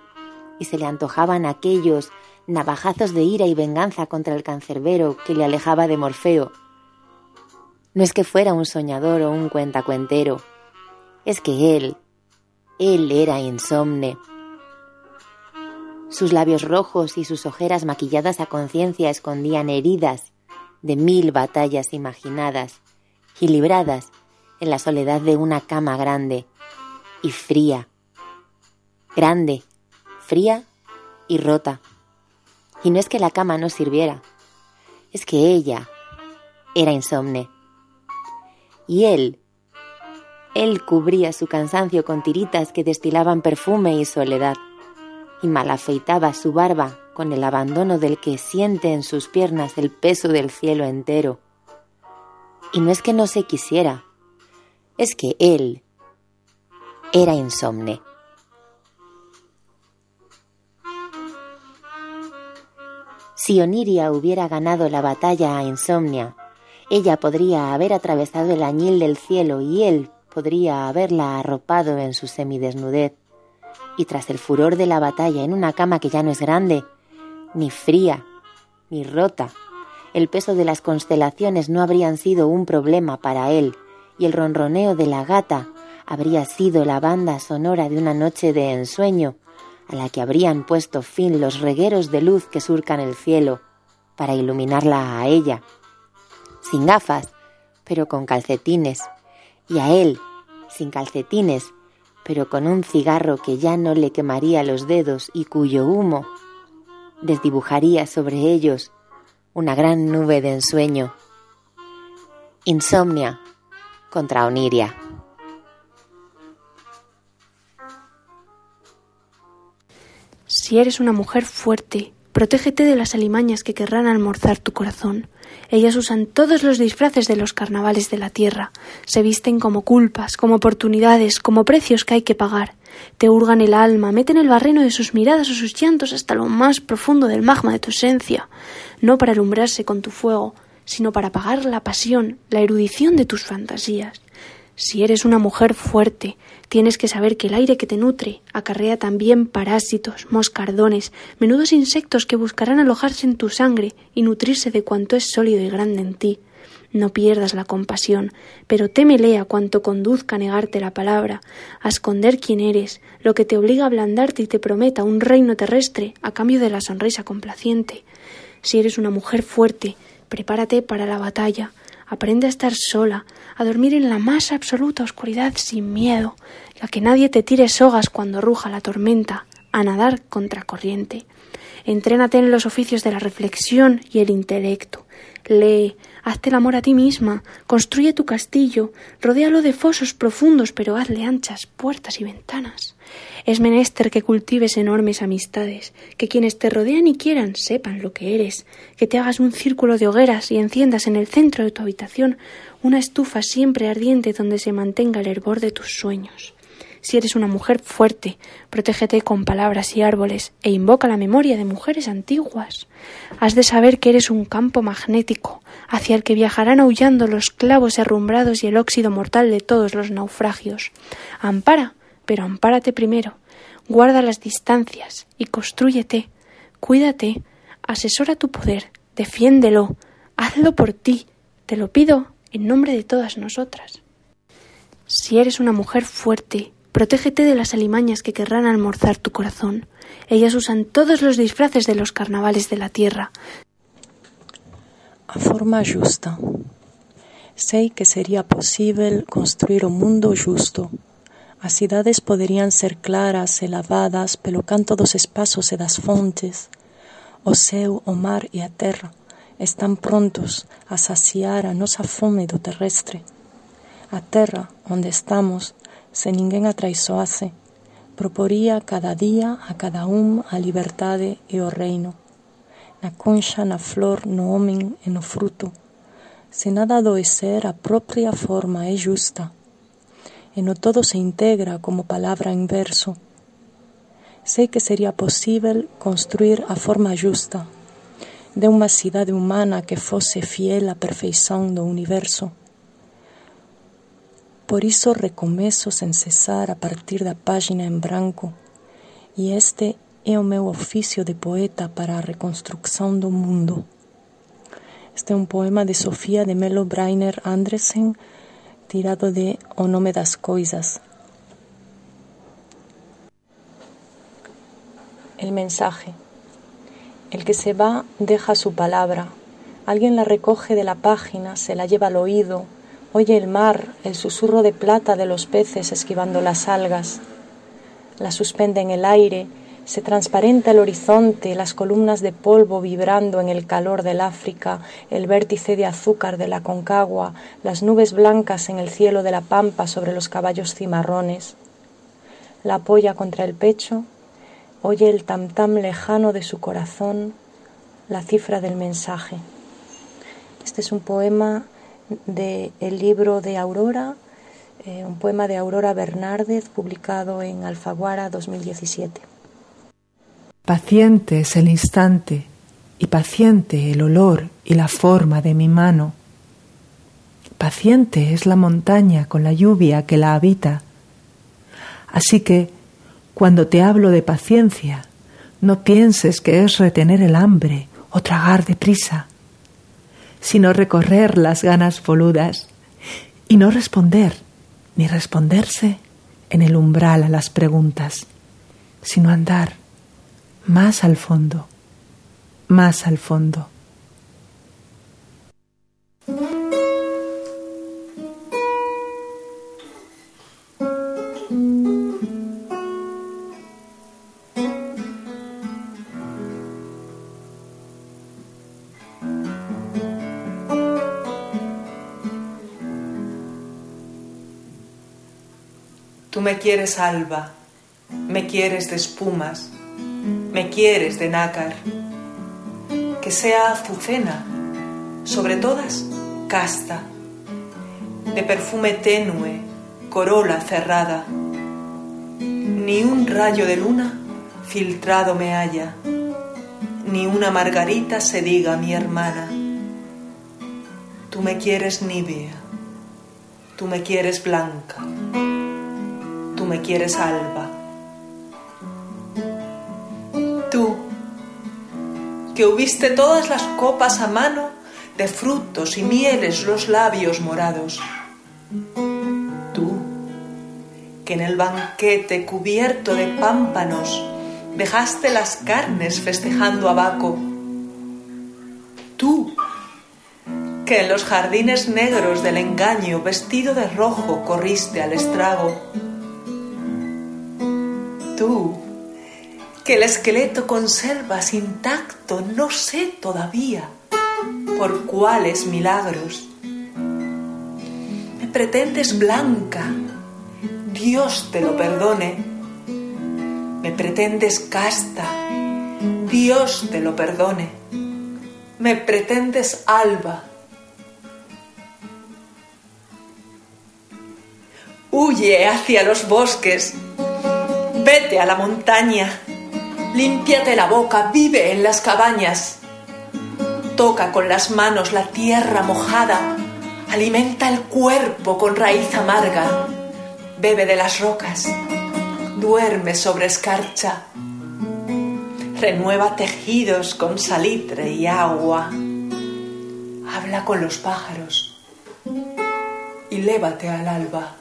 y se le antojaban aquellos navajazos de ira y venganza contra el cancerbero que le alejaba de Morfeo, no es que fuera un soñador o un cuentacuentero, es que él, él era insomne. Sus labios rojos y sus ojeras maquilladas a conciencia escondían heridas de mil batallas imaginadas y libradas en la soledad de una cama grande y fría. Grande, fría y rota. Y no es que la cama no sirviera, es que ella era insomne. Y él, él cubría su cansancio con tiritas que destilaban perfume y soledad mal afeitaba su barba con el abandono del que siente en sus piernas el peso del cielo entero. Y no es que no se quisiera, es que él era insomne. Si Oniria hubiera ganado la batalla a Insomnia, ella podría haber atravesado el añil del cielo y él podría haberla arropado en su semidesnudez y tras el furor de la batalla en una cama que ya no es grande, ni fría, ni rota, el peso de las constelaciones no habrían sido un problema para él, y el ronroneo de la gata habría sido la banda sonora de una noche de ensueño, a la que habrían puesto fin los regueros de luz que surcan el cielo, para iluminarla a ella, sin gafas, pero con calcetines, y a él, sin calcetines, pero con un cigarro que ya no le quemaría los dedos y cuyo humo desdibujaría sobre ellos una gran nube de ensueño. Insomnia contra Oniria.
Si eres una mujer fuerte, Protégete de las alimañas que querrán almorzar tu corazón. Ellas usan todos los disfraces de los carnavales de la tierra. Se visten como culpas, como oportunidades, como precios que hay que pagar. Te hurgan el alma, meten el barreno de sus miradas o sus llantos hasta lo más profundo del magma de tu esencia, no para alumbrarse con tu fuego, sino para apagar la pasión, la erudición de tus fantasías. Si eres una mujer fuerte, tienes que saber que el aire que te nutre acarrea también parásitos, moscardones, menudos insectos que buscarán alojarse en tu sangre y nutrirse de cuanto es sólido y grande en ti. No pierdas la compasión, pero témele a cuanto conduzca a negarte la palabra, a esconder quién eres, lo que te obliga a ablandarte y te prometa un reino terrestre a cambio de la sonrisa complaciente. Si eres una mujer fuerte, prepárate para la batalla, aprende a estar sola, a dormir en la más absoluta oscuridad sin miedo, a que nadie te tire sogas cuando ruja la tormenta, a nadar contracorriente. Entrénate en los oficios de la reflexión y el intelecto. Lee, hazte el amor a ti misma, construye tu castillo, rodéalo de fosos profundos, pero hazle anchas puertas y ventanas. Es menester que cultives enormes amistades, que quienes te rodean y quieran sepan lo que eres, que te hagas un círculo de hogueras y enciendas en el centro de tu habitación una estufa siempre ardiente donde se mantenga el hervor de tus sueños. Si eres una mujer fuerte, protégete con palabras y árboles e invoca la memoria de mujeres antiguas. Has de saber que eres un campo magnético, hacia el que viajarán aullando los clavos herrumbrados y el óxido mortal de todos los naufragios. Ampara, pero ampárate primero. Guarda las distancias y construyete. Cuídate, asesora tu poder, defiéndelo, hazlo por ti. Te lo pido en nombre de todas nosotras. Si eres una mujer fuerte, Protégete de las alimañas que querrán almorzar tu corazón. Ellas usan todos los disfraces de los carnavales de la tierra.
A forma justa. Sei que sería posible construir un mundo justo. As cidades podrían ser claras e lavadas pelo canto dos espaços e das fontes. O céu, o mar e a terra están prontos a saciar a nosa fome do terrestre. A terra onde estamos se ninguén a traizoase, proporía cada día a cada un a liberdade e o reino, na concha, na flor, no homen e no fruto, se nada adoecer a propia forma é justa, e no todo se integra como palabra en verso. Sei que sería posible construir a forma justa de unha cidade humana que fose fiel á perfeición do universo por iso recomezo sen cesar a partir da página en branco, e este é o meu oficio de poeta para a reconstrucción do mundo. Este é un poema de Sofía de Melo Brainer Andresen, tirado de O nome das. El mensaje. El que se va deja su palabra. Alguien la recoge de la página, se la lleva al oído, Oye el mar, el susurro de plata de los peces esquivando las algas. La suspende en el aire, se transparenta el horizonte, las columnas de polvo vibrando en el calor del África, el vértice de azúcar de la Concagua, las nubes blancas en el cielo de la pampa sobre los caballos cimarrones. La apoya contra el pecho, oye el tam-tam lejano de su corazón, la cifra del mensaje. Este es un poema del el libro de Aurora, eh, un poema de Aurora Bernárdez publicado en Alfaguara 2017.
Paciente es el instante y paciente el olor y la forma de mi mano. Paciente es la montaña con la lluvia que la habita. Así que, cuando te hablo de paciencia, no pienses que es retener el hambre o tragar deprisa sino recorrer las ganas voludas y no responder ni responderse en el umbral a las preguntas, sino andar más al fondo, más al fondo.
me quieres alba, me quieres de espumas, me quieres de nácar, que sea azucena, sobre todas casta, de perfume tenue, corola cerrada, ni un rayo de luna filtrado me haya, ni una margarita se diga mi hermana. Tú me quieres nívea, Tú me quieres blanca, tú me quieres alba. Que hubiste todas las copas a mano de frutos y mieles los labios morados. Tú, que en el banquete cubierto de pámpanos dejaste las carnes festejando a Baco. Tú, que en los jardines negros del engaño, vestido de rojo, corriste al estrago. Tú, que el esqueleto conservas intacto, no sé todavía por cuáles milagros. Me pretendes blanca, Dios te lo perdone. Me pretendes casta, Dios te lo perdone. Me pretendes alba, Huye hacia los bosques, vete a la montaña, límpiate la boca, vive en las cabañas, toca con las manos la tierra mojada, alimenta el cuerpo con raíz amarga, bebe de las rocas, duerme sobre escarcha, renueva tejidos con salitre y agua, habla con los pájaros y lévate al alba.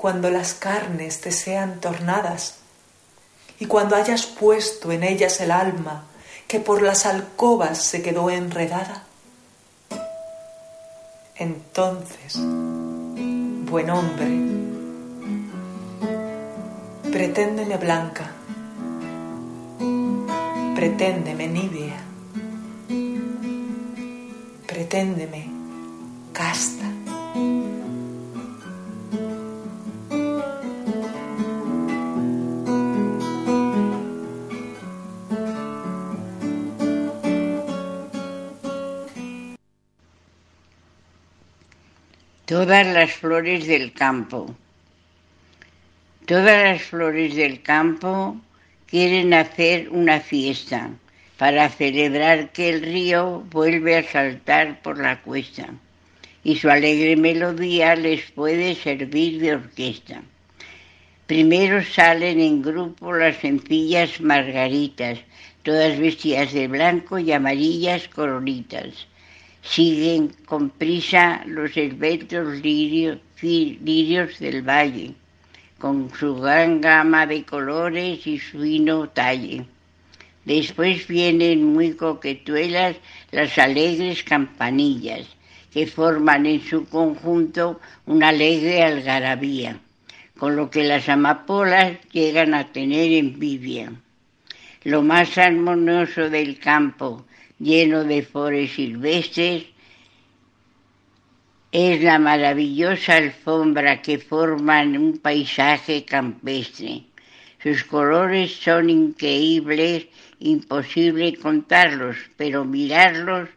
Cuando las carnes te sean tornadas, y cuando hayas puesto en ellas el alma que por las alcobas se quedó enredada, entonces, buen hombre, preténdeme blanca, preténdeme nívea, preténdeme casta.
Todas las flores del campo. Todas las flores del campo quieren hacer una fiesta para celebrar que el río vuelve a saltar por la cuesta y su alegre melodía les puede servir de orquesta. Primero salen en grupo las sencillas margaritas, todas vestidas de blanco y amarillas coronitas. Siguen con prisa los esbeltos lirios, lirios del valle, con su gran gama de colores y su fino talle. Después vienen muy coquetuelas las alegres campanillas, que forman en su conjunto una alegre algarabía, con lo que las amapolas llegan a tener envidia. Lo más armonioso del campo, lleno de flores silvestres, es la maravillosa alfombra que forman un paisaje campestre. Sus colores son increíbles, imposible contarlos, pero mirarlos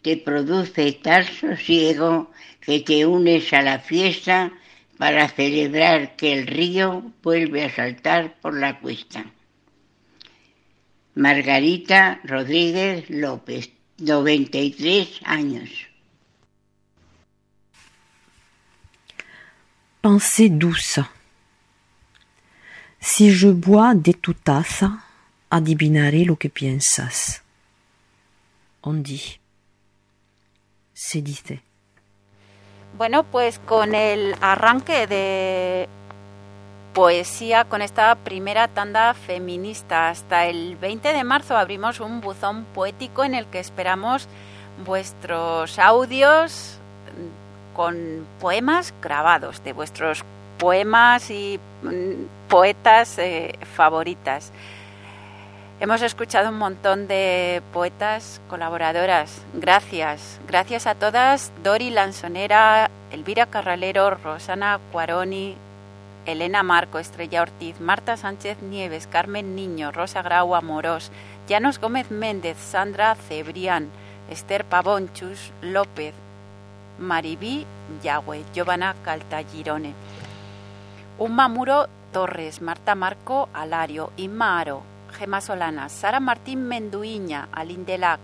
te produce tal sosiego que te unes a la fiesta para celebrar que el río vuelve a saltar por la cuesta. Margarita Rodríguez López, 93 años.
Pensée douce. Si je bois de tu taza, adivinaré lo que piensas. On dit. se dice.
Bueno, pues con el arranque de poesía, con esta primera tanda feminista, hasta el 20 de marzo abrimos un buzón poético en el que esperamos vuestros audios con poemas grabados, de vuestros poemas y mm, poetas eh, favoritas. Hemos escuchado un montón de poetas colaboradoras. Gracias. Gracias a todas. Dori Lanzonera, Elvira Carralero, Rosana Cuaroni, Elena Marco, Estrella Ortiz, Marta Sánchez Nieves, Carmen Niño, Rosa Grau Amorós, Llanos Gómez Méndez, Sandra Cebrián, Esther Pavonchus López, Maribí Yagüe, Giovanna Caltagirone, Uma Muro Torres, Marta Marco Alario, Inma Aro, Gemma Solana, Sara Martín Menduiña, Alindelac,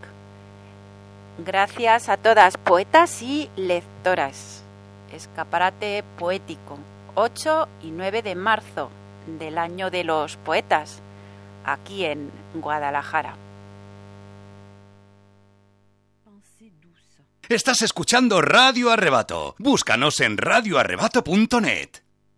Gracias a todas poetas y lectoras. Escaparate poético, 8 y 9 de marzo del año de los poetas, aquí en Guadalajara.
Estás escuchando Radio Arrebato. Búscanos en radioarrebato.net.